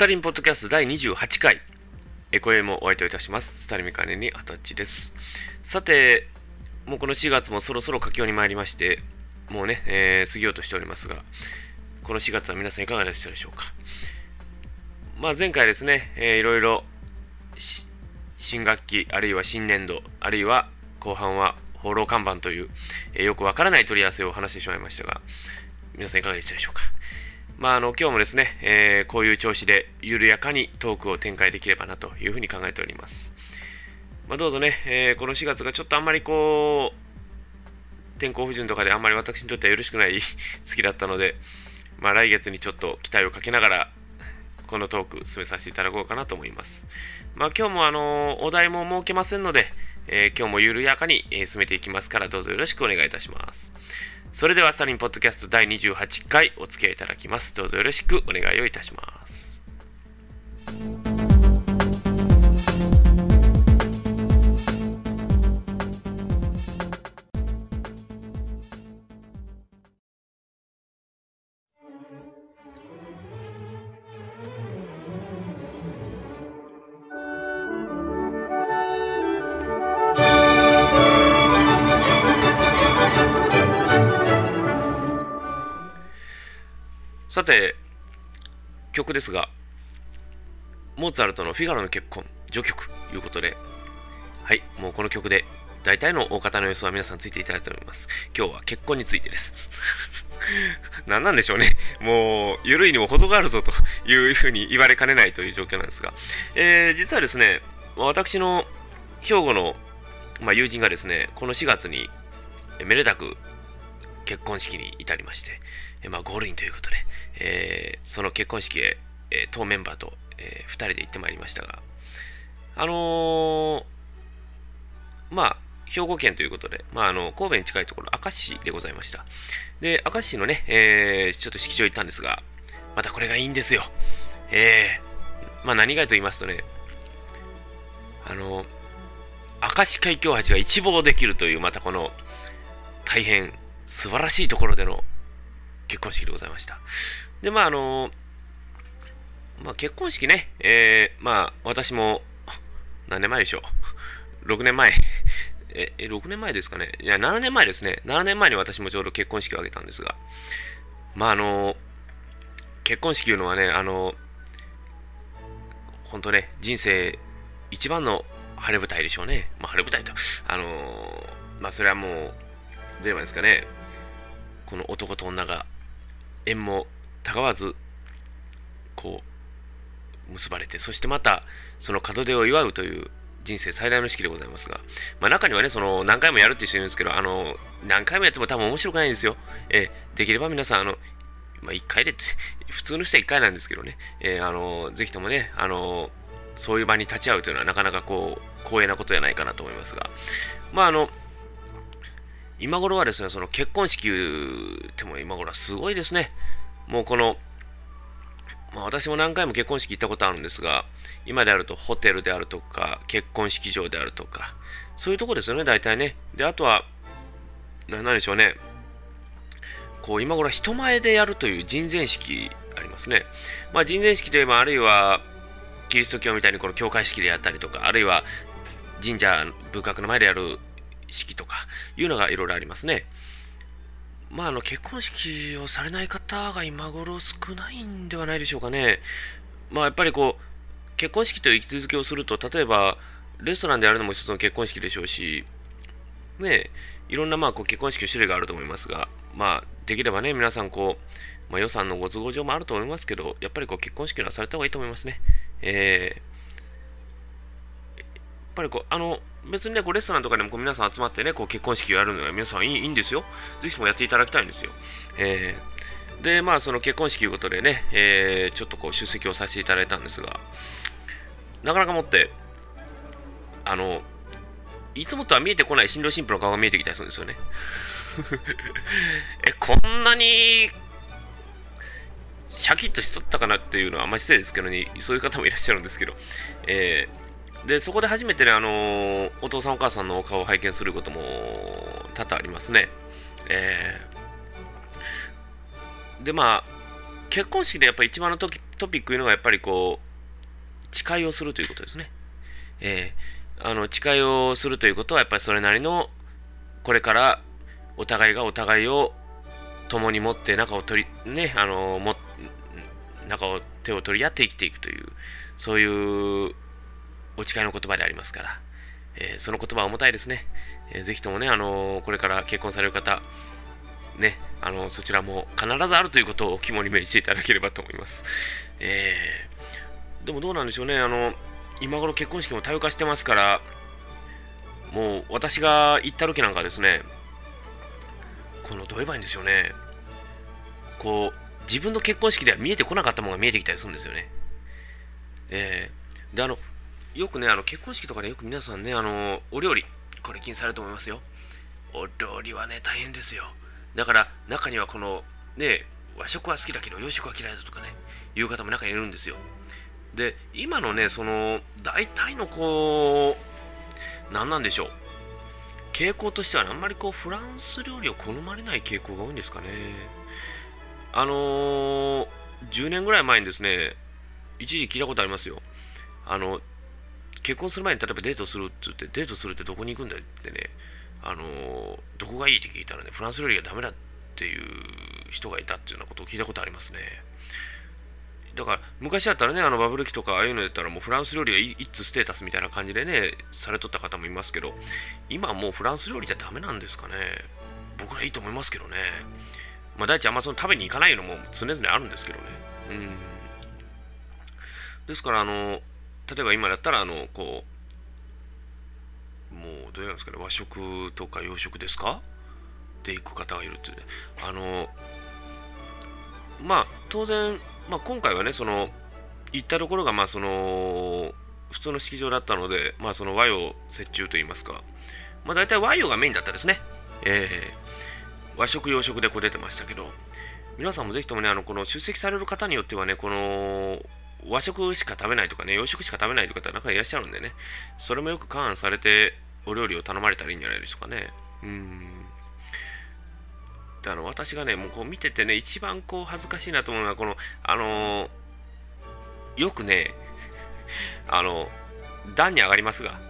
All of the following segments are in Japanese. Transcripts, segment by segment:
タリンポッドキャスト第28回、えこれもお相手をいたします。スタリミカネにアタッチです。さて、もうこの4月もそろそろ佳境に参りまして、もうね、えー、過ぎようとしておりますが、この4月は皆さんいかがでしたでしょうか？まあ、前回ですね、えー、いろいろ新学期、あるいは新年度、あるいは後半は放浪看板という、えー、よくわからない取り合わせを話してしまいましたが、皆さんいかがでしたでしょうか？まあ、あの今日もですね、えー、こういう調子で緩やかにトークを展開できればなというふうに考えております。まあ、どうぞね、えー、この4月がちょっとあんまりこう、天候不順とかであんまり私にとってはよろしくない 月だったので、まあ、来月にちょっと期待をかけながら、このトーク進めさせていただこうかなと思います。まあ、今日もあのお題も設けませんので、えー、今日も緩やかに、進めていきますから、どうぞよろしくお願いいたします。それではスタリンポッドキャスト第28回お付き合いいただきます。どうぞよろしくお願いをいたします。曲ですが、モーツァルトのフィガロの結婚、序曲ということで、はい、もうこの曲で大体の大方の予想は皆さんついていただいております。今日は結婚についてです。何なんでしょうね。もう、緩いにも程があるぞというふうに言われかねないという状況なんですが、えー、実はですね、私の兵庫の、まあ、友人がですね、この4月にめでたく結婚式に至りまして、まあ、ゴールインということで、えー、その結婚式へ、えー、当メンバーと、えー、2人で行ってまいりましたが、あのまあ、兵庫県ということで、まあ、あの神戸に近いところ、明石市でございました。で、明石市のね、えちょっと式場行ったんですが、またこれがいいんですよ。えまあ、何がと言いますとね、あの、明石海峡橋が一望できるという、またこの、大変素晴らしいところでの結婚式でございました。で、まあ、あの、まあ、結婚式ね、えー、まあ、私も、何年前でしょう。6年前。え、6年前ですかね。いや、7年前ですね。7年前に私もちょうど結婚式を挙げたんですが、まあ、あの、結婚式いうのはね、あの、本当ね、人生一番の晴れ舞台でしょうね。まあ、晴れ舞台と。あのまあ、それはもう、どう言えばいいですかね。この男と女が縁もたがわずこう結ばれてそしてまたその門出を祝うという人生最大の式でございますが、まあ、中にはねその何回もやるっていう人いるんですけどあの何回もやっても多分面白くないんですよ、えー、できれば皆さんあのまあ、1回で 普通の人は1回なんですけどね、えー、あのぜひともねあのそういう場に立ち会うというのはなかなかこう光栄なことじゃないかなと思いますが、まあ、あの今頃はですね、その結婚式っても今頃はすごいですね。もうこの、まあ、私も何回も結婚式行ったことあるんですが、今であるとホテルであるとか、結婚式場であるとか、そういうとこですよね、大体ね。で、あとは、何でしょうね。こう、今頃人前でやるという人前式ありますね。まあ、人前式といえば、あるいは、キリスト教みたいにこの教会式でやったりとか、あるいは神社、仏閣の前でやる式とかいうのがいろいろありますね。まあ、あの結婚式をされない方が今頃少ないんではないでしょうかね。まあ、やっぱりこう、結婚式という位置づけをすると、例えば、レストランでやるのも一つの結婚式でしょうし、ね、いろんなまあこう結婚式の種類があると思いますが、まあ、できればね、皆さんこう、まあ、予算のご都合上もあると思いますけど、やっぱりこう結婚式はされた方がいいと思いますね。えー、やっぱりこう、あの、別にね、こうレストランとかでもこう皆さん集まってね、こう結婚式をやるのが皆さんいいいいんですよ。ぜひともやっていただきたいんですよ。えー、で、まあ、その結婚式ということでね、えー、ちょっとこう出席をさせていただいたんですが、なかなかもって、あの、いつもとは見えてこない新郎新婦の顔が見えてきたりするんですよね。え、こんなにシャキッとしとったかなっていうのはあんまり失礼ですけどね、そういう方もいらっしゃるんですけど、えーでそこで初めてね、あの、お父さんお母さんのお顔を拝見することも多々ありますね。えー、で、まあ、結婚式でやっぱり一番のトトピックいうのがやっぱりこう誓いをするということですね。えー、あの誓いをするということはやっぱりそれなりのこれからお互いがお互いを共に持って仲を取りねあのも仲を手を取り合って生きていくというそういうお誓いの言葉でありますから、えー、その言葉は重たいですね、えー、ぜひともねあのこれから結婚される方ね、あのそちらも必ずあるということを肝に銘じていただければと思います。え、でもどうなんでしょうね、あの今頃結婚式も多様化してますから、もう私が行った時なんかですね、このどう言えばいいんですよね、こう自分の結婚式では見えてこなかったものが見えてきたりするんですよね。えー、であのよくね、あの結婚式とかでよく皆さんね、あのお料理、これ気にされると思いますよ。お料理はね、大変ですよ。だから中にはこのね和食は好きだけど洋食は嫌いだとかねいう方も中にいるんですよで今のねその大体のこう何なんでしょう傾向としてはあんまりこうフランス料理を好まれない傾向が多いんですかねあのー、10年ぐらい前にですね一時聞いたことありますよあの結婚する前に例えばデートするって言ってデートするってどこに行くんだよってねあのどこがいいって聞いたらね、フランス料理がダメだっていう人がいたっていうようなことを聞いたことありますね。だから昔だったらね、あのバブル期とかああいうのだったらもうフランス料理がイッツステータスみたいな感じでね、されとった方もいますけど、今はもうフランス料理じゃダメなんですかね。僕らいいと思いますけどね。まあ第一あんまその食べに行かないのも常々あるんですけどね。うん。ですからあの、例えば今だったらあの、こう、もうどうやんですかね和食とか洋食ですか？って行く方がいるっていうね。あのまあ当然、まあ、今回はねその行ったところがまあその普通の式場だったので、まあ、その和洋折衷といいますか、まあ、大体和洋がメインだったですね、えー、和食洋食でこう出てましたけど。皆さんもぜひともねあのこの出席される方によってはねこの和食しか食べないとかね洋食しか食べないという方中にいらっしゃるんでねそれもよく勘案されてお料理を頼まれたらいいんじゃないでしょうかね。うん。であの私がね、もうこう見ててね、一番こう恥ずかしいなと思うのは、この、あのー、よくね、あの、段に上がりますが、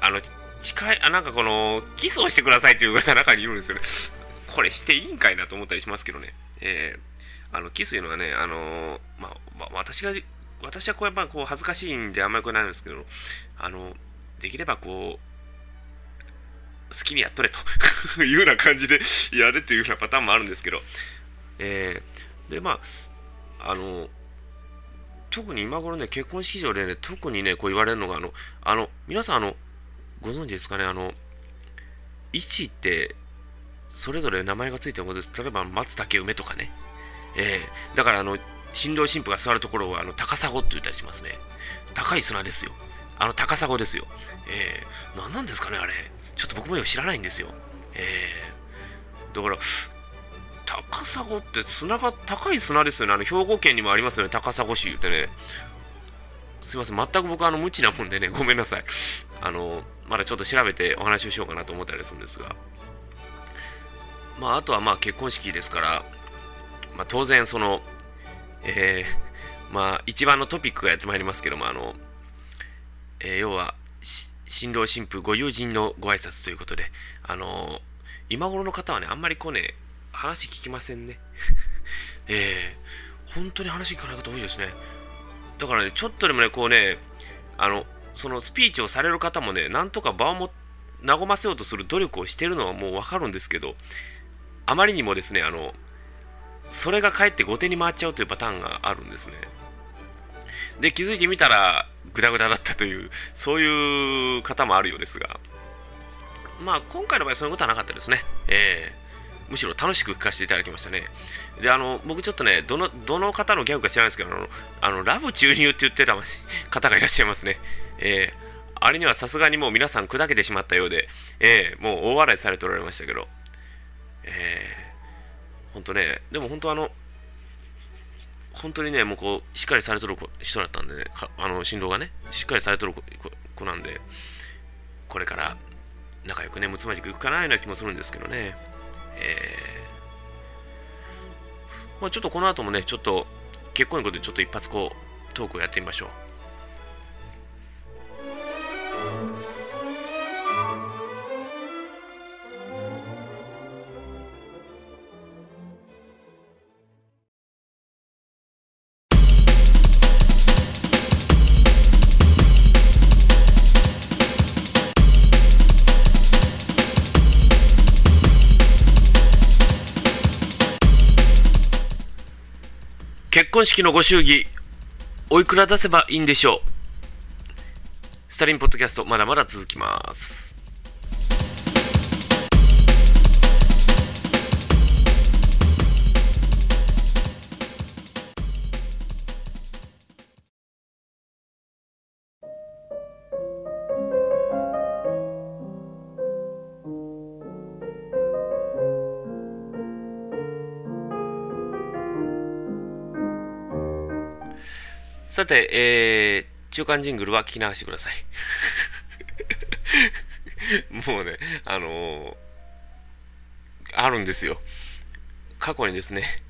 あの、近い、あ、なんかこの、キスをしてくださいという方中にいるんですよね。これしていいんかいなと思ったりしますけどね。えー、あの、キスというのはね、あの、まあ、まあ、私が、私はこうやっぱこう恥ずかしいんであんまりこれないんですけど、あの、できればこう、好きにやっとれと いうような感じで やるというようなパターンもあるんですけど、えー、で、まあ、あの、特に今頃ね、結婚式場でね、特にね、こう言われるのが、あの、あの皆さん、あの、ご存知ですかね、あの、位置って、それぞれ名前がついてることです。例えば、松竹梅とかね。えー、だから、あの、新郎新婦が座るところは、あの、高砂って言ったりしますね。高い砂ですよ。あの高砂ですよ。えー、何なんですかね、あれ。ちょっと僕もよく知らないんですよ。えー、だから、高砂って砂が高い砂ですよね。あの兵庫県にもありますよね、高砂市言ってね。すいません、全く僕あの無知なもんでね、ごめんなさい。あの、まだちょっと調べてお話をしようかなと思ったりするんですが。まあ、あとはまあ結婚式ですから、まあ、当然その、えー、まあ、一番のトピックがやってまいりますけども、あの、えー、要は新郎新婦ご友人のご挨拶ということで、あの、今頃の方はね、あんまりこうね、話聞きませんね。えー、本当に話聞かない方多いですね。だからね、ちょっとでもね、こうね、あの、そのスピーチをされる方もね、なんとか場をも和ませようとする努力をしているのはもうわかるんですけど、あまりにもですね、あの、それがかえって後手に回っちゃうというパターンがあるんですね。で、気づいてみたら、グダグダだったという、そういう方もあるようですが、まあ、今回の場合そういうことはなかったですね。えー、むしろ楽しく聞かせていただきましたね。で、あの、僕ちょっとね、どの、どの方のギャグか知らないですけど、あの、あのラブ注入って言ってた方がいらっしゃいますね。えー、あれにはさすがにもう皆さん砕けてしまったようで、えー、もう大笑いされておられましたけど、えー、本当ね、でも本当あの、本当にね、もうこう、しっかりされとる人だったんでね、あの、振動がね、しっかりされとる子なんで、これから仲良くね、むつまじくいくかなような気もするんですけどね。えまあ、ちょっとこの後もね、ちょっと結婚のことでちょっと一発こう、トークをやってみましょう。結婚式のご祝儀、おいくら出せばいいんでしょう？スタリンポッドキャスト、まだまだ続きます。さて、えー、中間ジングルは聞き流してください。もうね、あのー、あるんですよ。過去にですね、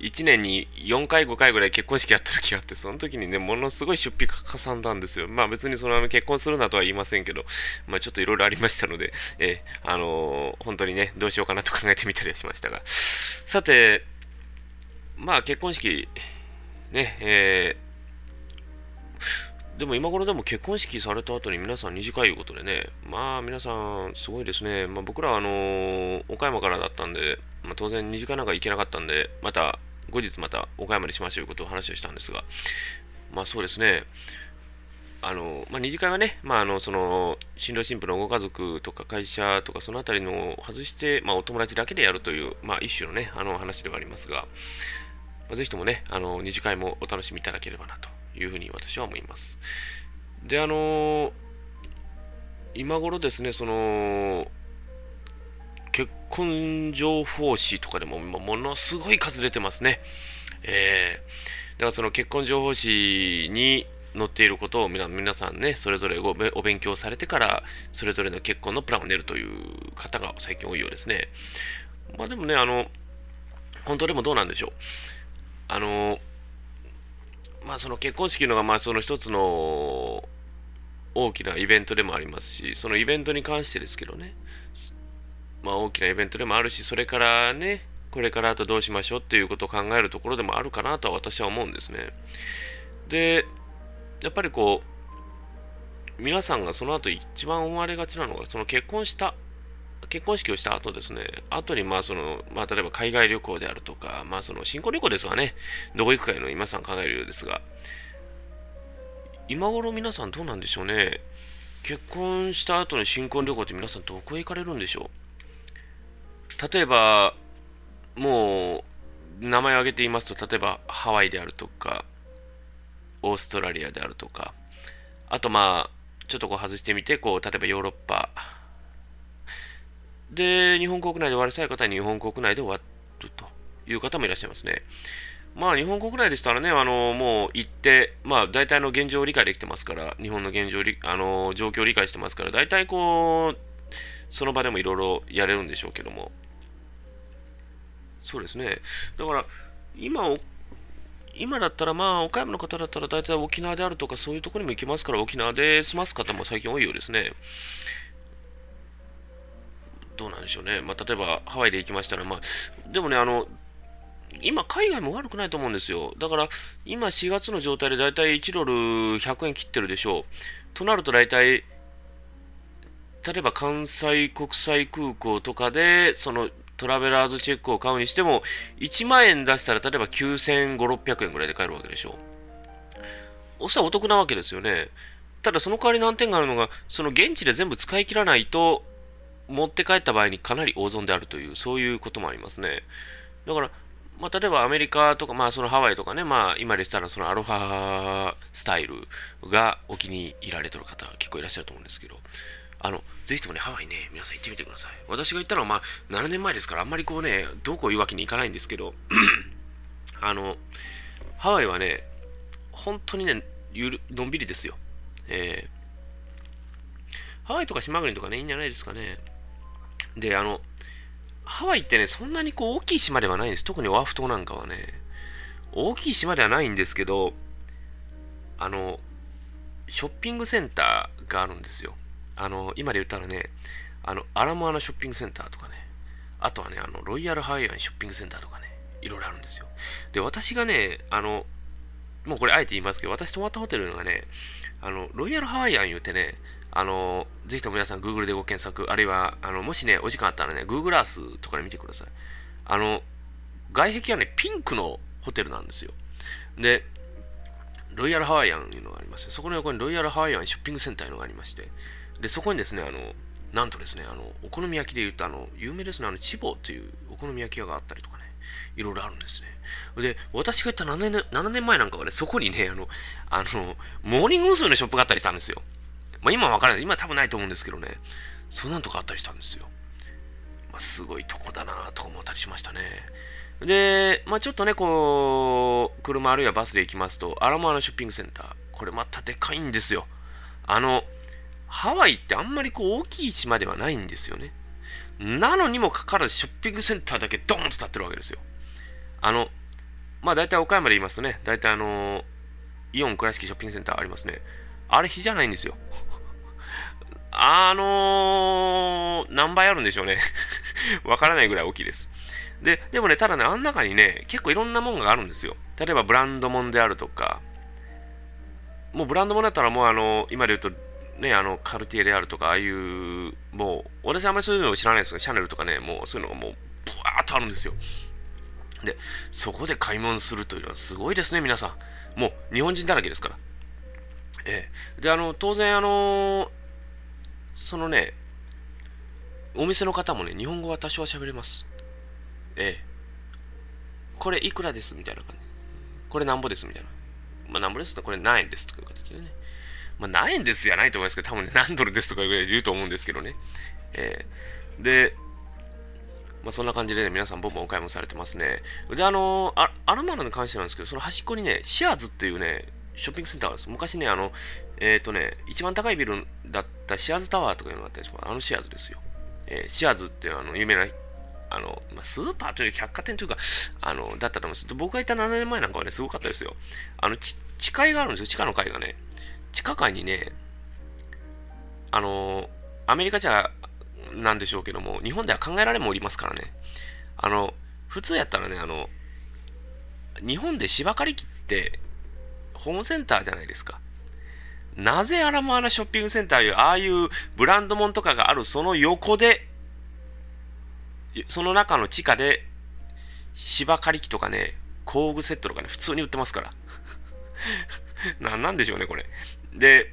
1年に4回、5回ぐらい結婚式やった時があって、その時にね、ものすごい出費がかさんだんですよ。まあ別にそのあの結婚するなとは言いませんけど、まあちょっといろいろありましたので、えー、あのー、本当にね、どうしようかなと考えてみたりはしましたが。さて、まあ結婚式、ね、えー、でも今頃でも結婚式された後に皆さん2次会いうことでね、まあ皆さんすごいですね。まあ、僕らはあの、岡山からだったんで、まあ、当然2次会なんか行けなかったんで、また後日また岡山でしましょうということを話をしたんですが、まあそうですね。あの、まあ、二次会はね、まあ、あの、その、新郎新婦のご家族とか会社とか、そのあたりのを外して、まあ、お友達だけでやるという、まあ、一種のね、あの話ではありますが、まあ、ぜひともね、あの、二次会もお楽しみいただければなというふうに私は思います。で、あの今頃ですね、その、結婚情報誌とかでもものすごい数出てますね。えー、だからその結婚情報誌に載っていることを皆さんね、それぞれお勉強されてから、それぞれの結婚のプランを練るという方が最近多いようですね。まあでもね、あの、本当でもどうなんでしょう。あの、まあ、その結婚式のがまあその一つの大きなイベントでもありますし、そのイベントに関してですけどね、まあ、大きなイベントでもあるし、それからね、これからあとどうしましょうっていうことを考えるところでもあるかなとは私は思うんですね。で、やっぱりこう、皆さんがその後一番思われがちなのが、その結婚した結婚式をした後ですね、後にまあその、まあ例えば海外旅行であるとか、まあその新婚旅行ですわね、どこ行くかいうのを皆さん考えるようですが、今頃皆さんどうなんでしょうね。結婚した後の新婚旅行って皆さんどこへ行かれるんでしょう。例えば、もう、名前を挙げていますと、例えばハワイであるとか、オーストラリアであるとか、あとまあ、ちょっとこう外してみて、こう、例えばヨーロッパ、で、日本国内で終わりさい方は日本国内で終わるという方もいらっしゃいますね。まあ、日本国内でしたらね、あのもう行って、まあ、大体の現状を理解できてますから、日本の現状あの状況を理解してますから、大体こう、その場でもいろいろやれるんでしょうけども。そうですね。だから、今、今だったら、まあ、岡山の方だったら、大体沖縄であるとか、そういうところにも行きますから、沖縄で済ます方も最近多いようですね。どうなんでしょうね。まあ、例えばハワイで行きましたら、まあ、でもね、あの、今、海外も悪くないと思うんですよ。だから、今4月の状態でだいたい1ドル100円切ってるでしょう。となると大体、例えば関西国際空港とかで、そのトラベラーズチェックを買うにしても、1万円出したら、例えば9500、600円ぐらいで買えるわけでしょう。おそらくお得なわけですよね。ただその代わり難点があるのが、その現地で全部使い切らないと、持って帰った場合にかなり大損であるという、そういうこともありますね。だから、まあ、例えばアメリカとか、まあ、そのハワイとかね、まあ、今でしたらそのアロハスタイルがお気に入られてる方結構いらっしゃると思うんですけど、あの、ぜひともね、ハワイね、皆さん行ってみてください。私が行ったのは、まあ、7年前ですから、あんまりこうね、どうこう言うわけにいかないんですけど、あの、ハワイはね、本当にね、ゆるのんびりですよ。えー、ハワイとか島国とかね、いいんじゃないですかね。で、あの、ハワイってね、そんなにこう大きい島ではないんです。特にオアフ島なんかはね。大きい島ではないんですけど、あの、ショッピングセンターがあるんですよ。あの、今で言ったらね、あの、アラモアナショッピングセンターとかね、あとはね、あの、ロイヤルハワイアンショッピングセンターとかね、いろいろあるんですよ。で、私がね、あの、もうこれあえて言いますけど、私泊まったホテルがね、あの、ロイヤルハワイアン言うてね、あの、ぜひとも皆さん Google でご検索、あるいは、あの、もしね、お時間あったらね、Google Earth とかで見てください。あの、外壁はね、ピンクのホテルなんですよ。で、ロイヤルハワイアンいうのがありまして、そこの横にロイヤルハワイアンショッピングセンターいうのがありまして、で、そこにですね、あの、なんとですね、あの、お好み焼きで言うと、あの、有名ですね、あの、チボというお好み焼き屋があったりとかね、いろいろあるんですね。で、私が行った7年 ,7 年前なんかはね、そこにね、あの、あの、モーニング娘。のショップがあったりしたんですよ。まあ、今はわからない。今多分ないと思うんですけどね、そんなんとかあったりしたんですよ。まあ、すごいとこだなと思ったりしましたね。で、まあ、ちょっとね、こう、車あるいはバスで行きますと、アラモアナショッピングセンター。これまたでかいんですよ。あの、ハワイってあんまりこう大きい島ではないんですよね。なのにもかかわらずショッピングセンターだけドーンと立ってるわけですよ。あの、まあ大体岡山で言いますとね、大体あの、イオン倉敷ショッピングセンターありますね。あれ日じゃないんですよ。あのー、何倍あるんでしょうね。わからないぐらい大きいです。で、でもね、ただね、あん中にね、結構いろんなもんがあるんですよ。例えばブランドもんであるとか、もうブランドもんだったらもうあの、今で言うと、ね、あの、カルティエであるとか、ああいう、もう、私あんまりそういうの知らないですけど、シャネルとかね、もうそういうのがもう、ブワーっとあるんですよ。で、そこで買い物するというのはすごいですね、皆さん。もう、日本人だらけですから。ええ。で、あの、当然、あのー、そのね、お店の方もね、日本語は多少は喋れます。ええ。これいくらです？みたいな感じ。これなんぼです？みたいな。まあ、なんぼですとこれ何円ですとかいう形でね。まあ、何円ですじゃないと思いますけど、多分ね、何ドルですとか言うと思うんですけどね。えー、で、まあ、そんな感じでね、皆さん、ボンボンお買い物されてますね。で、あのー、アラマラに関してなんですけど、その端っこにね、シアーズっていうね、ショッピングセンターがあるんです。昔ね、あの、えっ、ー、とね、一番高いビルだったシアーズタワーとかいうのがあったんです、あのシアーズですよ。えー、シアーズっていうあの有名なあの、まあ、スーパーという百貨店というか、あの、だったと思います。僕がいた7年前なんかはね、すごかったですよ。あの、地階があるんですよ、地下の階がね。地下階にね、あの、アメリカじゃなんでしょうけども、日本では考えられもおりますからね。あの、普通やったらね、あの、日本で芝刈り機ってホームセンターじゃないですか。なぜアラモアナショッピングセンターいう、ああいうブランドもんとかがあるその横で、その中の地下で芝刈り機とかね、工具セットとかね、普通に売ってますから。な、なんでしょうね、これ。で、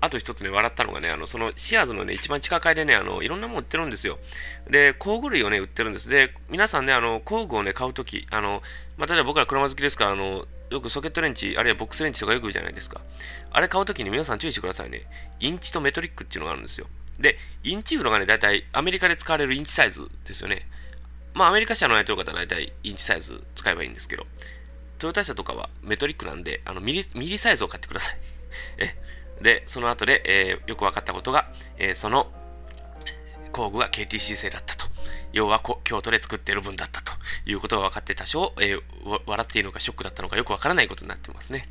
あと一つね、笑ったのがね、あの、そのシアーズのね、一番近いでね、あの、いろんなもの売ってるんですよ。で、工具類をね、売ってるんです。で、皆さんね、あの、工具をね、買うとき、あの、まあ、例えば僕ら車好きですから、あの、よくソケットレンチ、あるいはボックスレンチとかよく言うじゃないですか。あれ買うときに皆さん注意してくださいね。インチとメトリックっていうのがあるんですよ。で、インチいうのがね、大体アメリカで使われるインチサイズですよね。まあ、アメリカ車のやってる方は大体インチサイズ使えばいいんですけど、トヨタ車とかはメトリックなんで、あのミリミリサイズを買ってください。え？で、その後で、えー、よく分かったことが、えー、その工具が KTC 製だったと。要は京都で作っている分だったということが分かって多少、えー、笑っていいのかショックだったのかよく分からないことになってますね。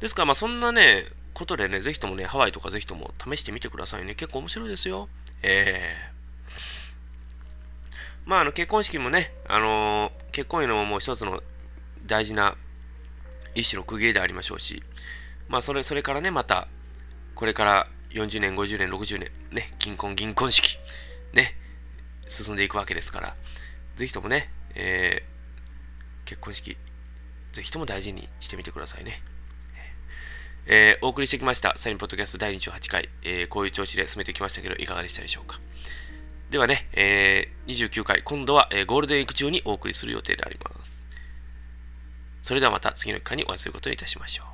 ですから、まあ、そんなね、ことでね、ぜひともね、ハワイとかぜひとも試してみてくださいね。結構面白いですよ。えー、まあ、あの、結婚式もね、あのー、結婚へのもう一つの大事な一種の区切りでありましょうし、まあ、それ、それからね、また、これから40年、50年、60年、ね、金婚、銀婚式、ね、進んでいくわけですから、ぜひともね、えー、結婚式、ぜひとも大事にしてみてくださいね。えー、お送りしてきました、サインポッドキャスト第28回、えー、こういう調子で進めてきましたけど、いかがでしたでしょうか。ではね、えー、29回、今度は、えー、ゴールデンウィーク中にお送りする予定であります。それではまた次の機会にお会いすることにいたしましょう。